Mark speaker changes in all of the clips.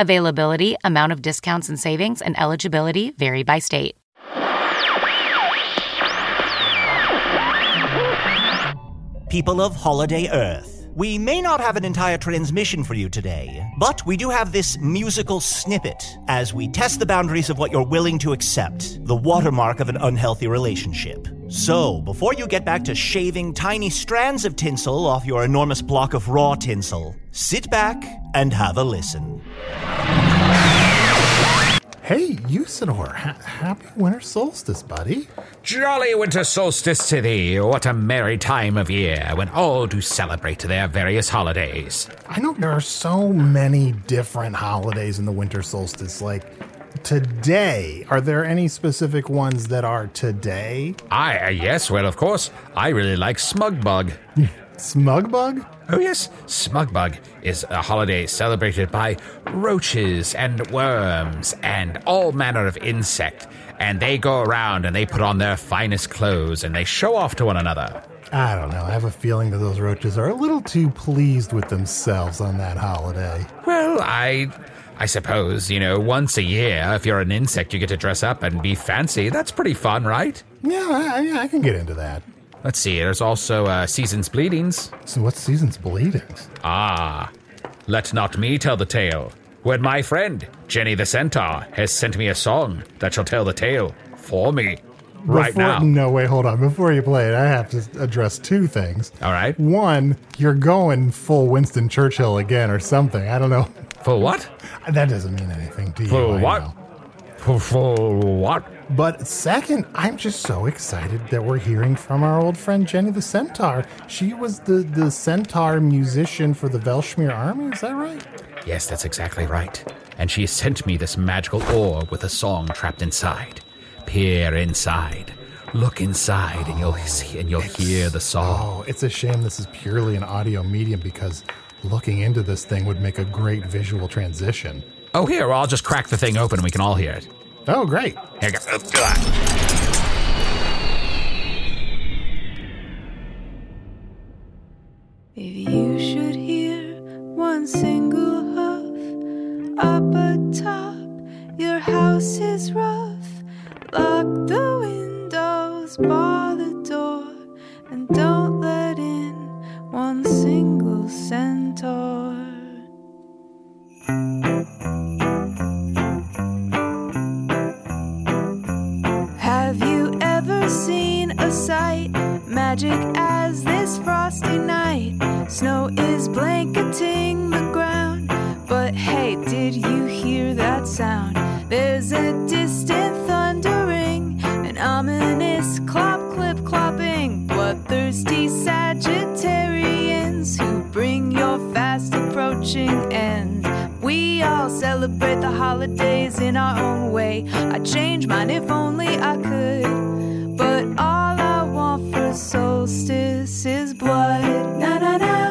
Speaker 1: Availability, amount of discounts and savings, and eligibility vary by state.
Speaker 2: People of Holiday Earth. We may not have an entire transmission for you today, but we do have this musical snippet as we test the boundaries of what you're willing to accept, the watermark of an unhealthy relationship. So, before you get back to shaving tiny strands of tinsel off your enormous block of raw tinsel, sit back and have a listen.
Speaker 3: Hey, Usidore, ha- happy winter solstice, buddy.
Speaker 4: Jolly winter solstice to thee, what a merry time of year when all do celebrate their various holidays.
Speaker 3: I know there are so many different holidays in the winter solstice. Like today, are there any specific ones that are today?
Speaker 4: I, uh, yes, well, of course, I really like Smugbug.
Speaker 3: Smugbug?
Speaker 4: Oh, yes, Smugbug is a holiday celebrated by roaches and worms and all manner of insect. And they go around and they put on their finest clothes and they show off to one another.
Speaker 3: I don't know. I have a feeling that those roaches are a little too pleased with themselves on that holiday.
Speaker 4: Well, I. I suppose, you know, once a year, if you're an insect, you get to dress up and be fancy. That's pretty fun, right?
Speaker 3: Yeah, I, yeah, I can get into that.
Speaker 4: Let's see, there's also uh, Season's Bleedings.
Speaker 3: So, what's season's bleedings?
Speaker 4: Ah, let not me tell the tale. When my friend, Jenny the Centaur, has sent me a song that shall tell the tale for me. Right
Speaker 3: Before-
Speaker 4: now.
Speaker 3: No, wait, hold on. Before you play it, I have to address two things.
Speaker 4: All right.
Speaker 3: One, you're going full Winston Churchill again or something. I don't know.
Speaker 4: For what?
Speaker 3: That doesn't mean anything to you.
Speaker 4: For
Speaker 3: I
Speaker 4: what? For, for what?
Speaker 3: But second, I'm just so excited that we're hearing from our old friend Jenny the Centaur. She was the, the centaur musician for the Velshmir army, is that right?
Speaker 4: Yes, that's exactly right. And she sent me this magical orb with a song trapped inside. Peer inside. Look inside, and you'll oh, see, and you'll hear the song.
Speaker 3: Oh, it's a shame this is purely an audio medium because looking into this thing would make a great visual transition.
Speaker 4: Oh, here, I'll just crack the thing open and we can all hear it.
Speaker 3: Oh, great.
Speaker 4: Here
Speaker 5: blanketing the ground, but hey, did you hear that sound? There's a distant thundering, an ominous clop clip clopping. Bloodthirsty Sagittarians who bring your fast approaching end. We all celebrate the holidays in our own way. I'd change mine if only I could. But all I want for solstice is blood. Na na na.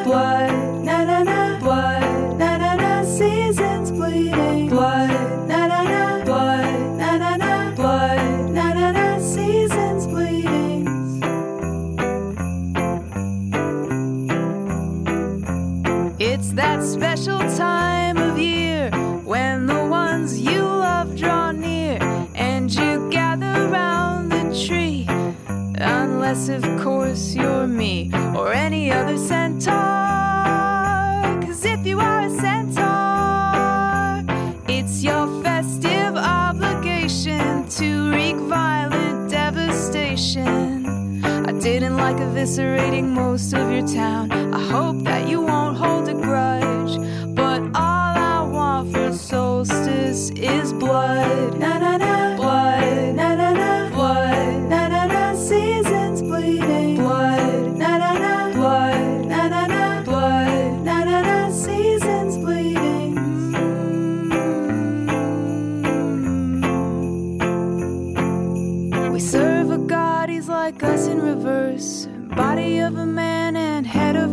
Speaker 5: Like eviscerating most of your town. I hope that you won't hold a grudge. But all I want for solstice is blood.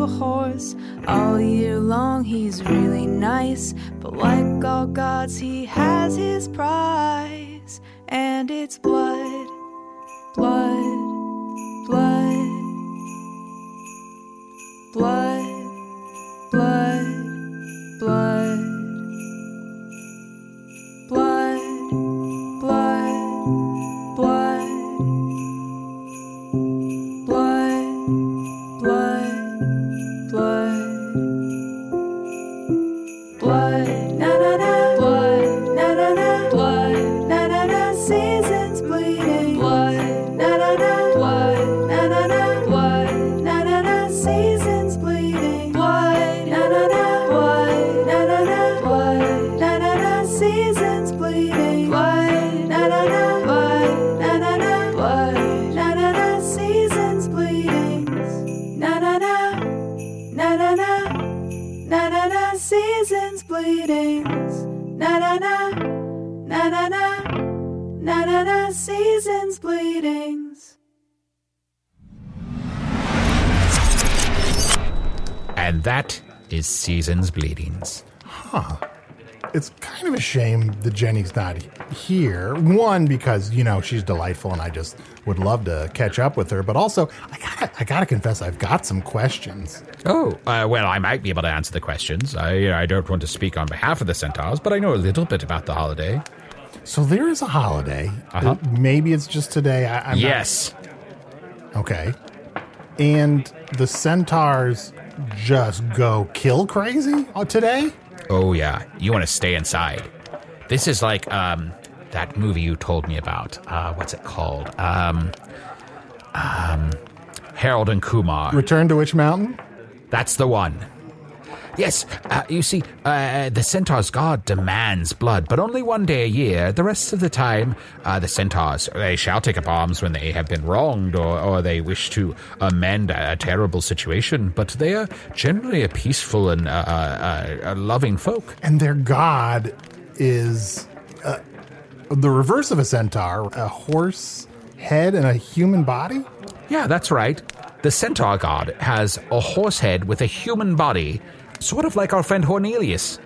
Speaker 5: A horse. All year long, he's really nice. But like all gods, he has his price. And it's blood, seasons.
Speaker 4: And that is Season's Bleedings. Huh.
Speaker 3: It's kind of a shame that Jenny's not here. One, because, you know, she's delightful and I just would love to catch up with her. But also, I gotta, I gotta confess, I've got some questions.
Speaker 4: Oh, uh, well, I might be able to answer the questions. I, I don't want to speak on behalf of the Centaurs, but I know a little bit about the holiday.
Speaker 3: So there is a holiday.
Speaker 4: Uh-huh.
Speaker 3: Uh, Maybe it's just today. I, I'm not-
Speaker 4: yes.
Speaker 3: okay. And the centaurs just go kill crazy uh, today?
Speaker 4: Oh, yeah. You want to stay inside. This is like um, that movie you told me about. Uh, what's it called? Um, um, Harold and Kumar.
Speaker 3: Return to which mountain?
Speaker 4: That's the one. Yes, uh, you see, uh, the centaur's god demands blood, but only one day a year. The rest of the time, uh, the centaurs they shall take up arms when they have been wronged or, or they wish to amend a, a terrible situation. But they are generally a peaceful and uh, uh, uh, loving folk.
Speaker 3: And their god is uh, the reverse of a centaur a horse head and a human body?
Speaker 4: Yeah, that's right. The centaur god has a horse head with a human body, sort of like our friend Cornelius.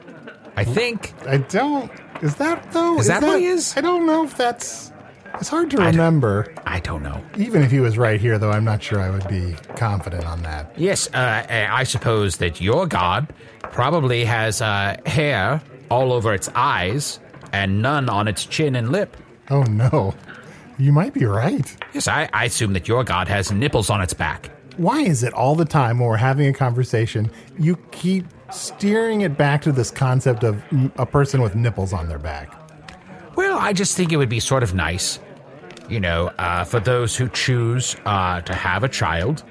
Speaker 4: I think.
Speaker 3: I don't. Is that though?
Speaker 4: Is that what he is?
Speaker 3: I don't know if that's. It's hard to
Speaker 4: I don't-
Speaker 3: remember.
Speaker 4: I don't know.
Speaker 3: Even if he was right here, though, I'm not sure I would be confident on that.
Speaker 4: Yes, uh, I suppose that your god probably has uh, hair all over its eyes and none on its chin and lip.
Speaker 3: Oh no, you might be right.
Speaker 4: Yes, I, I assume that your god has nipples on its back.
Speaker 3: Why is it all the time when we're having a conversation, you keep steering it back to this concept of mm, a person with nipples on their back?
Speaker 4: Well, I just think it would be sort of nice, you know, uh, for those who choose uh, to have a child,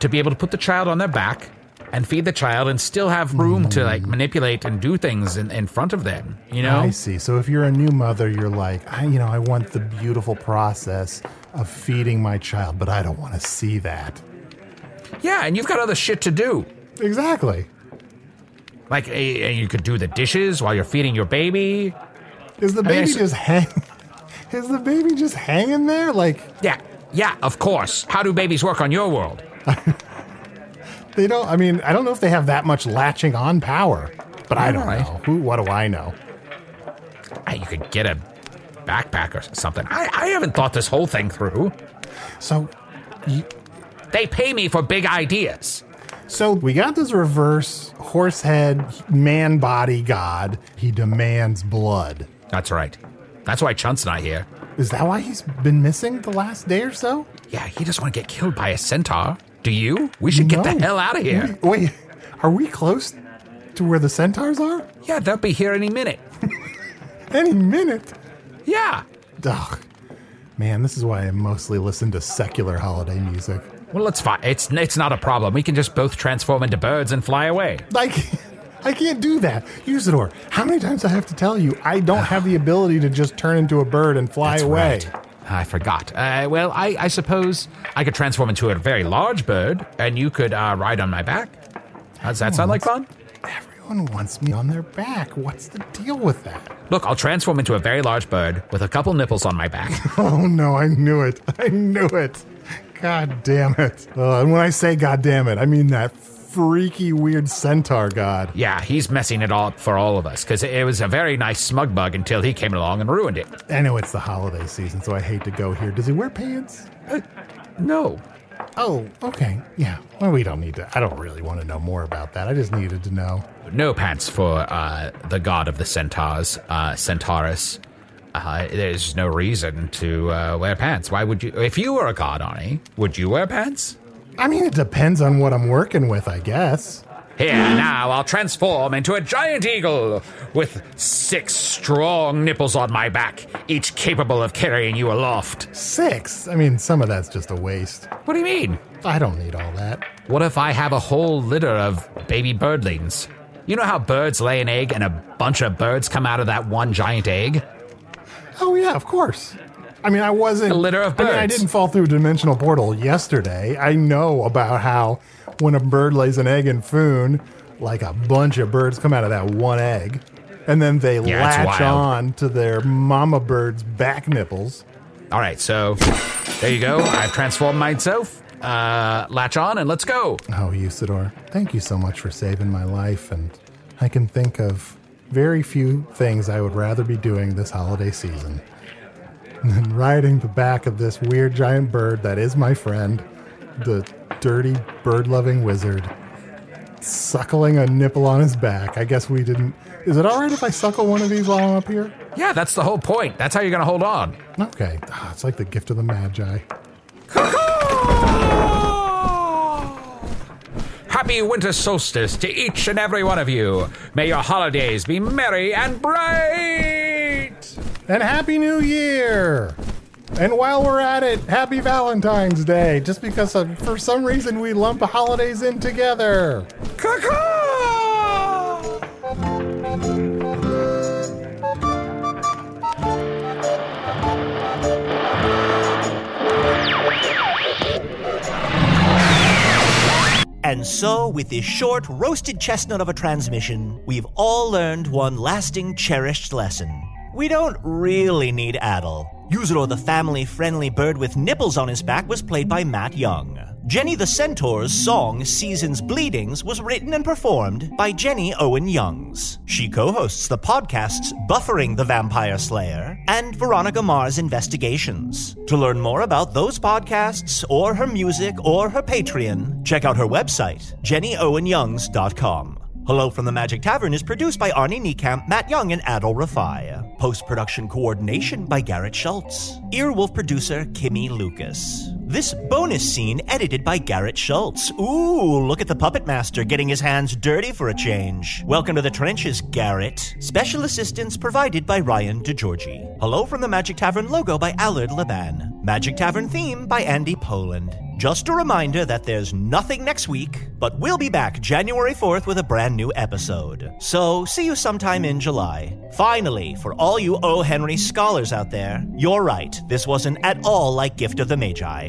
Speaker 4: to be able to put the child on their back and feed the child and still have room to like manipulate and do things in, in front of them, you know?
Speaker 3: I see. So if you're a new mother, you're like, I, you know, I want the beautiful process of feeding my child, but I don't want to see that.
Speaker 4: Yeah, and you've got other shit to do.
Speaker 3: Exactly.
Speaker 4: Like, eh, you could do the dishes while you're feeding your baby.
Speaker 3: Is the
Speaker 4: mean, I
Speaker 3: baby
Speaker 4: s-
Speaker 3: just hang? Is the baby just hanging there? Like
Speaker 4: Yeah, yeah, of course. How do babies work on your world?
Speaker 3: they don't. I mean, I don't know if they have that much latching on power, but I don't
Speaker 4: Alright.
Speaker 3: know. Who? What do I know?
Speaker 4: Ah, You could get a backpack or something. I, I haven't thought this whole thing through.
Speaker 3: So, you,
Speaker 4: They pay me for big ideas.
Speaker 3: so we got this reverse horse head man body god. He demands blood.
Speaker 4: That's right. That's why Chunt's not here.
Speaker 3: Is that why he's been missing the last day or so?
Speaker 4: Yeah, he doesn't want to get killed by a centaur. Do you? We should get the hell out of here.
Speaker 3: Wait, wait, are we close to where the centaurs are?
Speaker 4: Yeah, they'll be here any minute.
Speaker 3: Any minute.
Speaker 4: Yeah.
Speaker 3: Ugh. Man, this is why I mostly listen to secular holiday music.
Speaker 4: Well, it's fine. It's it's not a problem. We can just both transform into birds and fly away.
Speaker 3: Like, I can't do that. Usidore, how many times do I have to tell you I don't have the ability to just turn into a bird and fly
Speaker 4: That's
Speaker 3: away?
Speaker 4: right. I forgot. Uh, well, I, I suppose I could transform into a very large bird, and you could uh, ride on my back. How Does that sound like fun?
Speaker 3: Everyone wants me on their back. What's the deal with that?
Speaker 4: Look, I'll transform into a very large bird with a couple nipples on my back.
Speaker 3: Oh no, I knew it. I knew it. God damn it. Uh, and when I say god damn it, I mean that freaky weird centaur god.
Speaker 4: yeah, he's messing it all up for all of us because it was a very nice smug bug until he came along and ruined it.
Speaker 3: I know it's the holiday season, so I hate to go here. Does he wear pants?
Speaker 4: No.
Speaker 3: Oh, okay. Yeah. Well, we don't need to. I don't really want to know more about that. I just needed to know.
Speaker 4: No pants for uh, the god of the centaurs, uh, Centaurus. Uh, there's no reason to uh, wear pants. Why would you? If you were a god, Arnie, would you wear pants?
Speaker 3: I mean, it depends on what I'm working with, I guess.
Speaker 4: Here, now I'll transform into a giant eagle with six strong nipples on my back, each capable of carrying you aloft.
Speaker 3: Six. I mean, some of that's just a waste.
Speaker 4: What do you mean?
Speaker 3: I don't need all that.
Speaker 4: What if I have a whole litter of baby birdlings? You know how birds lay an egg and a bunch of birds come out of that one giant egg?
Speaker 3: Oh yeah, of course. I mean, I wasn't
Speaker 4: A litter of
Speaker 3: I mean, I didn't fall through a dimensional portal yesterday. I know about how when a bird lays an egg in Foon, like a bunch of birds come out of that one egg, and then they
Speaker 4: Yeah,
Speaker 3: latch on to their mama bird's back nipples.
Speaker 4: All right, so there you go. I've transformed myself. Uh, latch on and let's go.
Speaker 3: Oh, Usidore, thank you so much for saving my life, and I can think of very few things I would rather be doing this holiday season than riding the back of this weird giant bird that is my friend, the dirty bird loving wizard, suckling a nipple on his back. I guess we didn't. Is it all right if I suckle one of these while I'm up here?
Speaker 4: Yeah, that's the whole point. That's how you're going to hold on.
Speaker 3: Okay. Ah, it's like the gift of the Magi.
Speaker 4: Happy winter solstice to each and every one of you. May your holidays be merry and bright.
Speaker 3: And Happy New Year! And while we're at it, Happy Valentine's Day, just because of, for some reason we lump holidays in together.
Speaker 2: And so, with this short, roasted chestnut of a transmission, we've all learned one lasting, cherished lesson. We don't really need Adal. Usidore, the family friendly bird with nipples on his back, was played by Matt Young. Jenny the Centaur's song, Seasons Bleedings, was written and performed by Jenny Owen Youngs. She co hosts the podcasts Buffering the Vampire Slayer and Veronica Mars Investigations. To learn more about those podcasts, or her music, or her Patreon, check out her website, jennyowenyoungs.com. Hello from the Magic Tavern is produced by Arnie Niekamp, Matt Young, and Adal Rifai. Post production coordination by Garrett Schultz. Earwolf producer Kimmie Lucas. This bonus scene edited by Garrett Schultz. Ooh, look at the puppet master getting his hands dirty for a change. Welcome to the trenches, Garrett. Special assistance provided by Ryan DiGiorgi. Hello from the Magic Tavern logo by Allard Laban. Magic Tavern theme by Andy Poland. Just a reminder that there's nothing next week, but we'll be back January 4th with a brand new episode. So, see you sometime in July. Finally, for all you O. Henry scholars out there, you're right, this wasn't at all like Gift of the Magi.